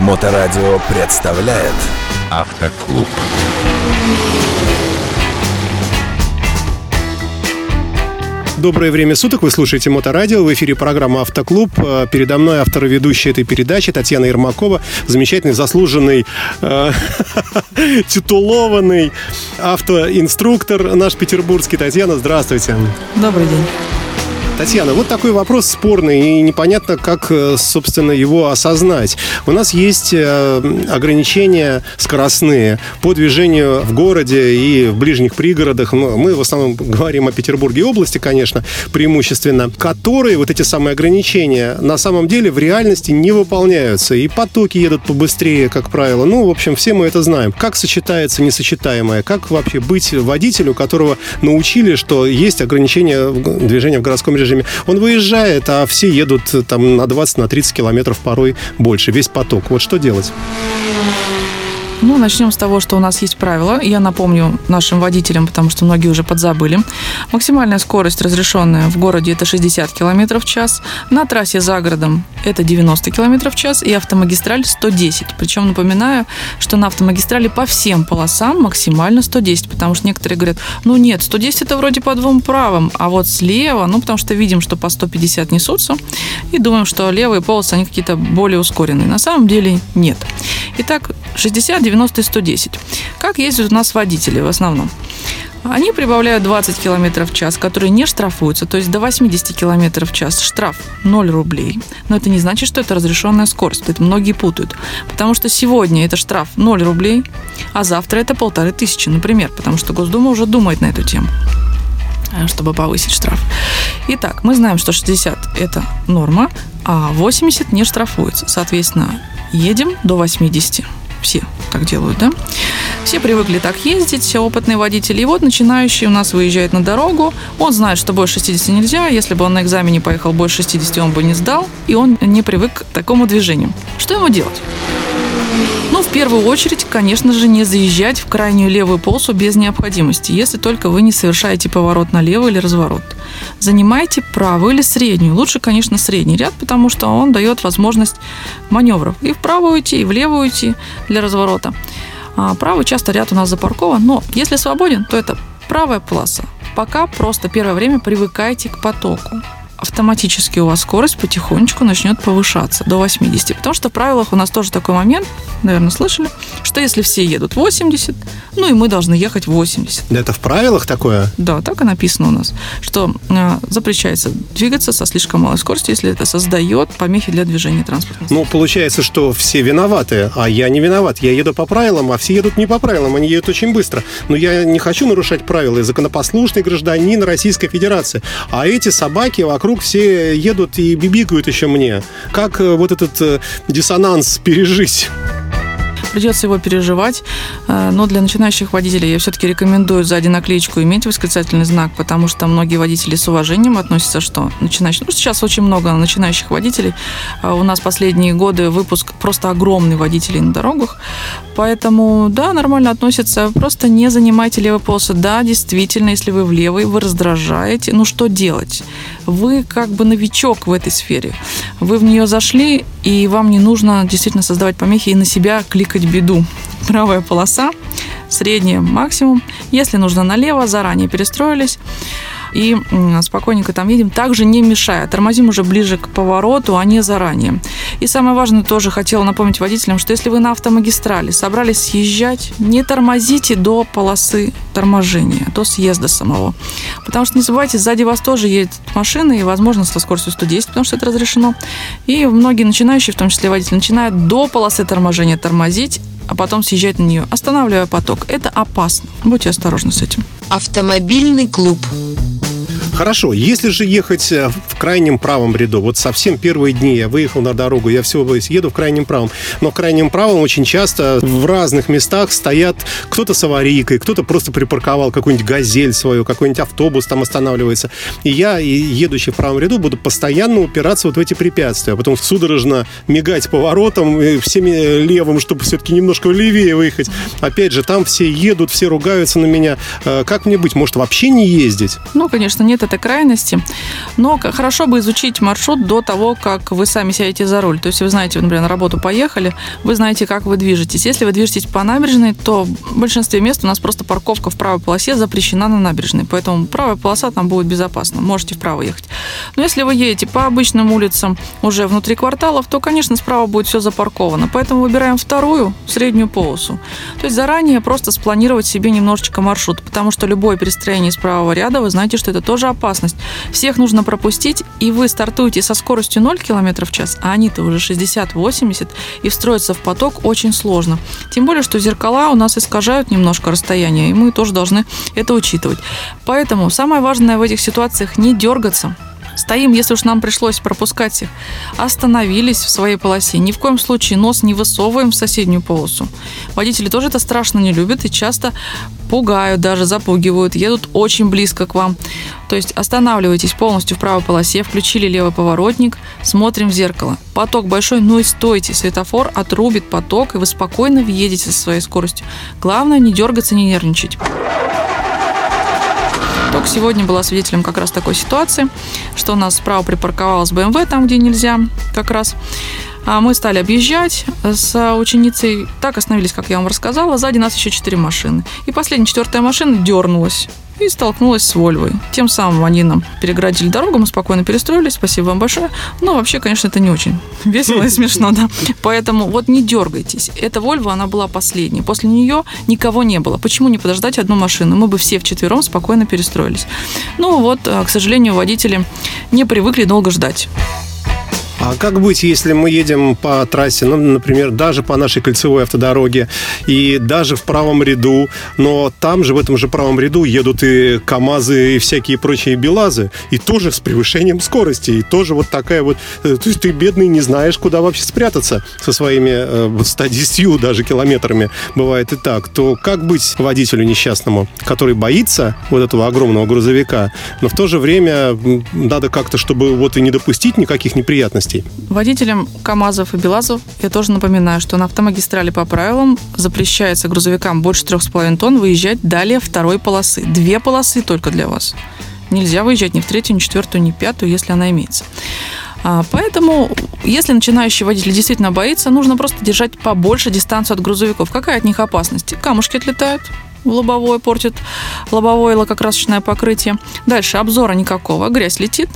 Моторадио представляет Автоклуб. Доброе время суток, вы слушаете Моторадио, в эфире программа «Автоклуб». Э, передо мной автор и ведущая этой передачи Татьяна Ермакова, замечательный, заслуженный, э, титулованный автоинструктор наш петербургский. Татьяна, здравствуйте. Добрый день. Татьяна, вот такой вопрос спорный и непонятно, как, э, собственно, его осознать. У нас есть э, ограничения скоростные по движению в городе и в ближних пригородах. Мы в основном говорим о Петербурге и области, конечно, преимущественно, которые, вот эти самые ограничения, на самом деле в реальности не выполняются. И потоки едут побыстрее, как правило. Ну, в общем, все мы это знаем. Как сочетается несочетаемое? Как вообще быть водителю, которого научили, что есть ограничения движения в городском режиме? Режиме. Он выезжает, а все едут там на 20, на 30 километров порой больше, весь поток. Вот что делать? Ну, начнем с того, что у нас есть правила. Я напомню нашим водителям, потому что многие уже подзабыли. Максимальная скорость, разрешенная в городе, это 60 км в час. На трассе за городом это 90 км в час. И автомагистраль 110. Причем напоминаю, что на автомагистрали по всем полосам максимально 110. Потому что некоторые говорят, ну нет, 110 это вроде по двум правым, а вот слева, ну потому что видим, что по 150 несутся. И думаем, что левые полосы, они какие-то более ускоренные. На самом деле нет. Итак, 60, 90 и 110. Как ездят у нас водители в основном? Они прибавляют 20 км в час, которые не штрафуются, то есть до 80 км в час штраф 0 рублей. Но это не значит, что это разрешенная скорость. Это многие путают. Потому что сегодня это штраф 0 рублей, а завтра это полторы тысячи, например, потому что Госдума уже думает на эту тему э, чтобы повысить штраф. Итак, мы знаем, что 60 – это норма, а 80 не штрафуется. Соответственно, едем до 80 все так делают, да? Все привыкли так ездить, все опытные водители. И вот начинающий у нас выезжает на дорогу. Он знает, что больше 60 нельзя. Если бы он на экзамене поехал больше 60, он бы не сдал. И он не привык к такому движению. Что ему делать? Ну, в первую очередь, конечно же, не заезжать в крайнюю левую полосу без необходимости, если только вы не совершаете поворот налево или разворот. Занимайте правую или среднюю. Лучше, конечно, средний ряд, потому что он дает возможность маневров. И вправо уйти, и влево уйти для разворота. А правый часто ряд у нас запаркован, но если свободен, то это правая полоса. Пока просто первое время привыкайте к потоку автоматически у вас скорость потихонечку начнет повышаться до 80. Потому что в правилах у нас тоже такой момент, наверное, слышали, что если все едут 80, ну и мы должны ехать 80. Это в правилах такое? Да, так и написано у нас, что э, запрещается двигаться со слишком малой скоростью, если это создает помехи для движения транспорта. Ну, получается, что все виноваты, а я не виноват. Я еду по правилам, а все едут не по правилам, они едут очень быстро. Но я не хочу нарушать правила. Я законопослушный гражданин Российской Федерации. А эти собаки вокруг вокруг все едут и бибикают еще мне. Как э, вот этот э, диссонанс пережить? Придется его переживать. Э, но для начинающих водителей я все-таки рекомендую сзади наклеечку иметь восклицательный знак, потому что многие водители с уважением относятся, что начинающие... Ну, сейчас очень много начинающих водителей. А у нас последние годы выпуск просто огромный водителей на дорогах. Поэтому, да, нормально относятся. Просто не занимайте левый полосы. Да, действительно, если вы в левый, вы раздражаете. Ну, что делать? Вы как бы новичок в этой сфере. Вы в нее зашли, и вам не нужно действительно создавать помехи и на себя кликать беду. Правая полоса, средняя максимум. Если нужно налево, заранее перестроились и спокойненько там едем, также не мешая. Тормозим уже ближе к повороту, а не заранее. И самое важное тоже хотела напомнить водителям, что если вы на автомагистрали собрались съезжать, не тормозите до полосы торможения, до съезда самого. Потому что не забывайте, сзади вас тоже едет машина, и, возможно, со скоростью 110, потому что это разрешено. И многие начинающие, в том числе водители, начинают до полосы торможения тормозить, а потом съезжать на нее, останавливая поток. Это опасно. Будьте осторожны с этим. Автомобильный клуб. Хорошо, если же ехать э, в крайнем правом ряду, вот совсем первые дни я выехал на дорогу, я все еду в крайнем правом, но в крайнем правом очень часто в разных местах стоят кто-то с аварийкой, кто-то просто припарковал какую-нибудь газель свою, какой-нибудь автобус там останавливается. И я, и едущий в правом ряду, буду постоянно упираться вот в эти препятствия, а потом судорожно мигать поворотом всеми левым, чтобы все-таки немножко левее выехать. Опять же, там все едут, все ругаются на меня. Э, как мне быть? Может, вообще не ездить? Ну, конечно, нет этой крайности. Но хорошо бы изучить маршрут до того, как вы сами сядете за руль. То есть вы знаете, например, на работу поехали, вы знаете, как вы движетесь. Если вы движетесь по набережной, то в большинстве мест у нас просто парковка в правой полосе запрещена на набережной. Поэтому правая полоса там будет безопасна. Можете вправо ехать. Но если вы едете по обычным улицам уже внутри кварталов, то, конечно, справа будет все запарковано. Поэтому выбираем вторую, среднюю полосу. То есть заранее просто спланировать себе немножечко маршрут, потому что любое перестроение из правого ряда, вы знаете, что это тоже опасность. Всех нужно пропустить, и вы стартуете со скоростью 0 км в час, а они-то уже 60-80, и встроиться в поток очень сложно. Тем более, что зеркала у нас искажают немножко расстояние, и мы тоже должны это учитывать. Поэтому самое важное в этих ситуациях не дергаться, Стоим, если уж нам пришлось пропускать их. Остановились в своей полосе. Ни в коем случае нос не высовываем в соседнюю полосу. Водители тоже это страшно не любят и часто пугают, даже запугивают, едут очень близко к вам. То есть останавливайтесь полностью в правой полосе, включили левый поворотник, смотрим в зеркало. Поток большой, ну и стойте, светофор отрубит поток, и вы спокойно въедете со своей скоростью. Главное не дергаться, не нервничать. Только сегодня была свидетелем как раз такой ситуации, что у нас справа припарковалась БМВ там, где нельзя как раз. А мы стали объезжать с ученицей. Так остановились, как я вам рассказала. Сзади нас еще четыре машины. И последняя, четвертая машина дернулась и столкнулась с Вольвой. Тем самым они нам переградили дорогу, мы спокойно перестроились, спасибо вам большое. Но вообще, конечно, это не очень весело и смешно, да. Поэтому вот не дергайтесь. Эта Вольва, она была последней. После нее никого не было. Почему не подождать одну машину? Мы бы все вчетвером спокойно перестроились. Ну вот, э, к сожалению, водители не привыкли долго ждать. А как быть, если мы едем по трассе, ну, например, даже по нашей кольцевой автодороге и даже в правом ряду, но там же, в этом же правом ряду едут и КАМАЗы, и всякие прочие БелАЗы, и тоже с превышением скорости, и тоже вот такая вот... Э, то есть ты, бедный, не знаешь, куда вообще спрятаться со своими э, 110 даже километрами, бывает и так, то как быть водителю несчастному, который боится вот этого огромного грузовика, но в то же время надо как-то, чтобы вот и не допустить никаких неприятностей, скоростей. Водителям КАМАЗов и БелАЗов я тоже напоминаю, что на автомагистрали по правилам запрещается грузовикам больше 3,5 тонн выезжать далее второй полосы. Две полосы только для вас. Нельзя выезжать ни в третью, ни в четвертую, ни в пятую, если она имеется. А, поэтому, если начинающий водитель действительно боится, нужно просто держать побольше дистанцию от грузовиков. Какая от них опасность? Камушки отлетают, в лобовое портит лобовое лакокрасочное покрытие. Дальше обзора никакого, грязь летит.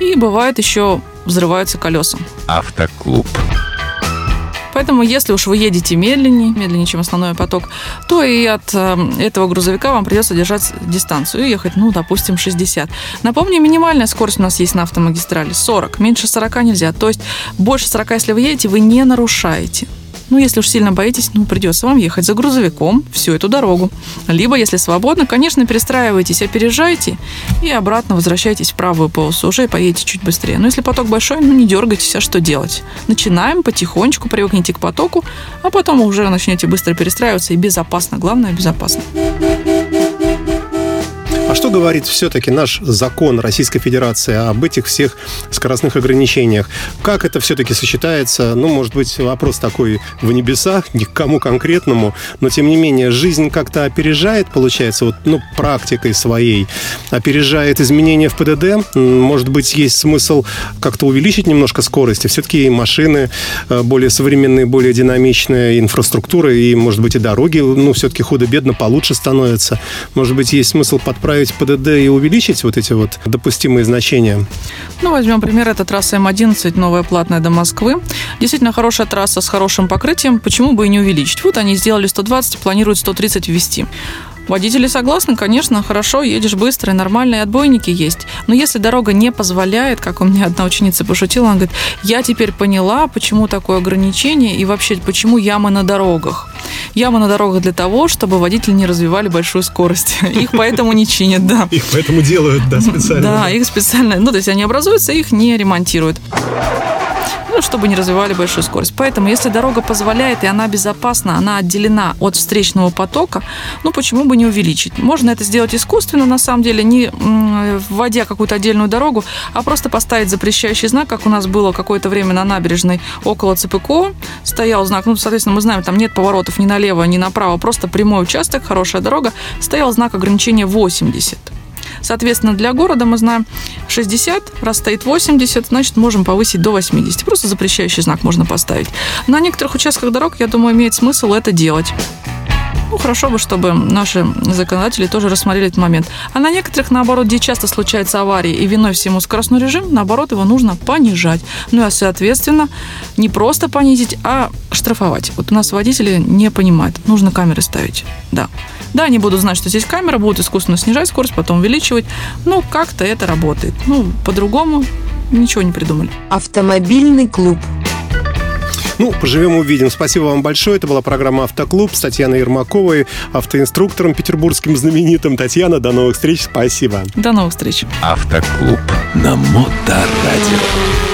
И бывает еще взрываются колеса. Автоклуб. Поэтому, если уж вы едете медленнее, медленнее, чем основной поток, то и от э, этого грузовика вам придется держать дистанцию и ехать, ну, допустим, 60. Напомню, минимальная скорость у нас есть на автомагистрали 40. Меньше 40 нельзя. То есть больше 40, если вы едете, вы не нарушаете. Ну, если уж сильно боитесь, ну, придется вам ехать за грузовиком всю эту дорогу. Либо, если свободно, конечно, перестраивайтесь, опережайте и обратно возвращайтесь в правую полосу, уже поедете чуть быстрее. Но если поток большой, ну, не дергайтесь, а что делать? Начинаем потихонечку, привыкните к потоку, а потом уже начнете быстро перестраиваться и безопасно. Главное, безопасно. А что говорит все-таки наш закон Российской Федерации об этих всех скоростных ограничениях? Как это все-таки сочетается? Ну, может быть, вопрос такой в небесах, ни к кому конкретному, но тем не менее, жизнь как-то опережает, получается, вот, ну, практикой своей, опережает изменения в ПДД. Может быть, есть смысл как-то увеличить немножко скорости. Все-таки машины э, более современные, более динамичные, инфраструктура и, может быть, и дороги, ну, все-таки худо-бедно получше становятся. Может быть, есть смысл подправить добавить ПДД и увеличить вот эти вот допустимые значения? Ну, возьмем пример, это трасса М11, новая платная до Москвы. Действительно хорошая трасса с хорошим покрытием, почему бы и не увеличить? Вот они сделали 120, планируют 130 ввести. Водители согласны, конечно, хорошо, едешь быстро, и нормальные отбойники есть. Но если дорога не позволяет, как у меня одна ученица пошутила, она говорит, я теперь поняла, почему такое ограничение и вообще, почему ямы на дорогах. Ямы на дорогах для того, чтобы водители не развивали большую скорость. Их поэтому не чинят, да. Их поэтому делают, да, специально. Да, их специально. Ну, то есть они образуются, их не ремонтируют чтобы не развивали большую скорость. Поэтому, если дорога позволяет и она безопасна, она отделена от встречного потока, ну, почему бы не увеличить? Можно это сделать искусственно, на самом деле, не вводя какую-то отдельную дорогу, а просто поставить запрещающий знак, как у нас было какое-то время на набережной около ЦПКО, стоял знак, ну, соответственно, мы знаем, там нет поворотов ни налево, ни направо, просто прямой участок, хорошая дорога, стоял знак ограничения 80. Соответственно, для города мы знаем 60, раз стоит 80, значит, можем повысить до 80. Просто запрещающий знак можно поставить. На некоторых участках дорог, я думаю, имеет смысл это делать. Ну, хорошо бы, чтобы наши законодатели тоже рассмотрели этот момент. А на некоторых, наоборот, где часто случаются аварии и виной всему скоростной режим, наоборот, его нужно понижать. Ну, а, соответственно, не просто понизить, а штрафовать. Вот у нас водители не понимают. Нужно камеры ставить. Да. Да, они будут знать, что здесь камера, будут искусственно снижать скорость, потом увеличивать. Ну, как-то это работает. Ну, по-другому ничего не придумали. Автомобильный клуб. Ну, поживем увидим. Спасибо вам большое. Это была программа «Автоклуб» с Татьяной Ермаковой, автоинструктором петербургским знаменитым. Татьяна, до новых встреч. Спасибо. До новых встреч. Автоклуб на Моторадио.